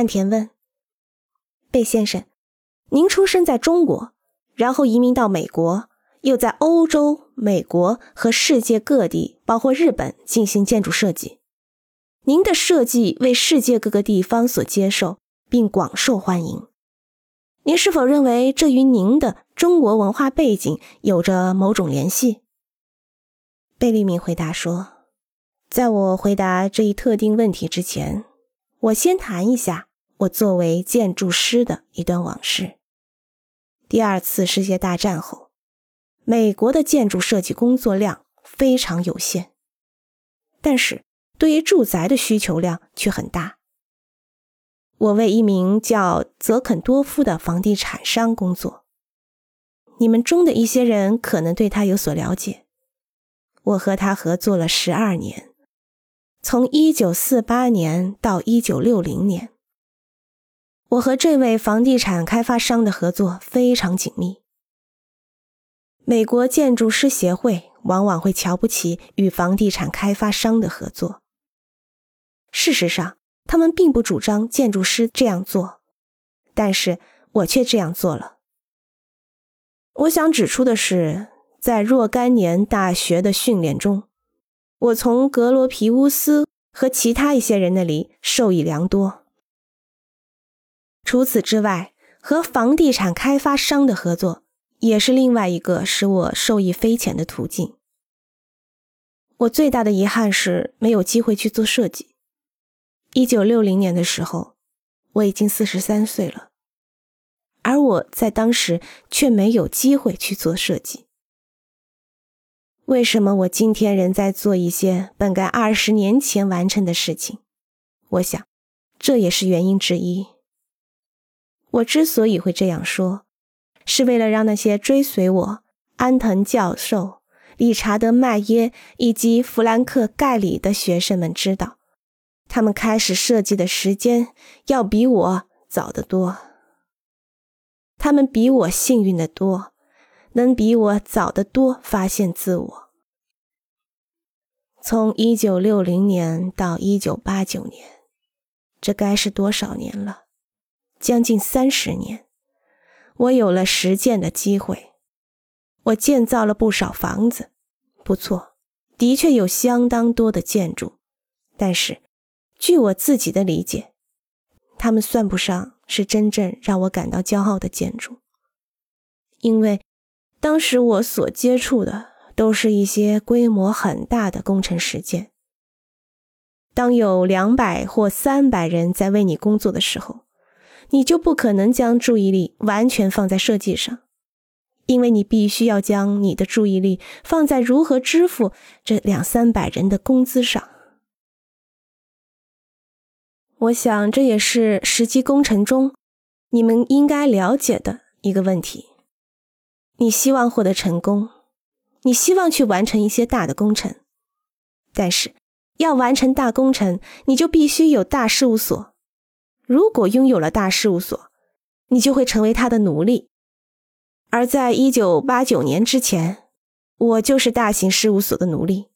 岸田问：“贝先生，您出生在中国，然后移民到美国，又在欧洲、美国和世界各地，包括日本进行建筑设计。您的设计为世界各个地方所接受，并广受欢迎。您是否认为这与您的中国文化背景有着某种联系？”贝利明回答说。在我回答这一特定问题之前，我先谈一下我作为建筑师的一段往事。第二次世界大战后，美国的建筑设计工作量非常有限，但是对于住宅的需求量却很大。我为一名叫泽肯多夫的房地产商工作，你们中的一些人可能对他有所了解。我和他合作了十二年。从一九四八年到一九六零年，我和这位房地产开发商的合作非常紧密。美国建筑师协会往往会瞧不起与房地产开发商的合作。事实上，他们并不主张建筑师这样做，但是我却这样做了。我想指出的是，在若干年大学的训练中。我从格罗皮乌斯和其他一些人那里受益良多。除此之外，和房地产开发商的合作也是另外一个使我受益匪浅的途径。我最大的遗憾是没有机会去做设计。一九六零年的时候，我已经四十三岁了，而我在当时却没有机会去做设计。为什么我今天仍在做一些本该二十年前完成的事情？我想，这也是原因之一。我之所以会这样说，是为了让那些追随我安藤教授、理查德麦耶以及弗兰克盖里的学生们知道，他们开始设计的时间要比我早得多。他们比我幸运的多。能比我早得多发现自我。从一九六零年到一九八九年，这该是多少年了？将近三十年。我有了实践的机会，我建造了不少房子，不错，的确有相当多的建筑。但是，据我自己的理解，他们算不上是真正让我感到骄傲的建筑，因为。当时我所接触的都是一些规模很大的工程实践。当有两百或三百人在为你工作的时候，你就不可能将注意力完全放在设计上，因为你必须要将你的注意力放在如何支付这两三百人的工资上。我想这也是实际工程中你们应该了解的一个问题。你希望获得成功，你希望去完成一些大的工程，但是要完成大工程，你就必须有大事务所。如果拥有了大事务所，你就会成为他的奴隶。而在一九八九年之前，我就是大型事务所的奴隶。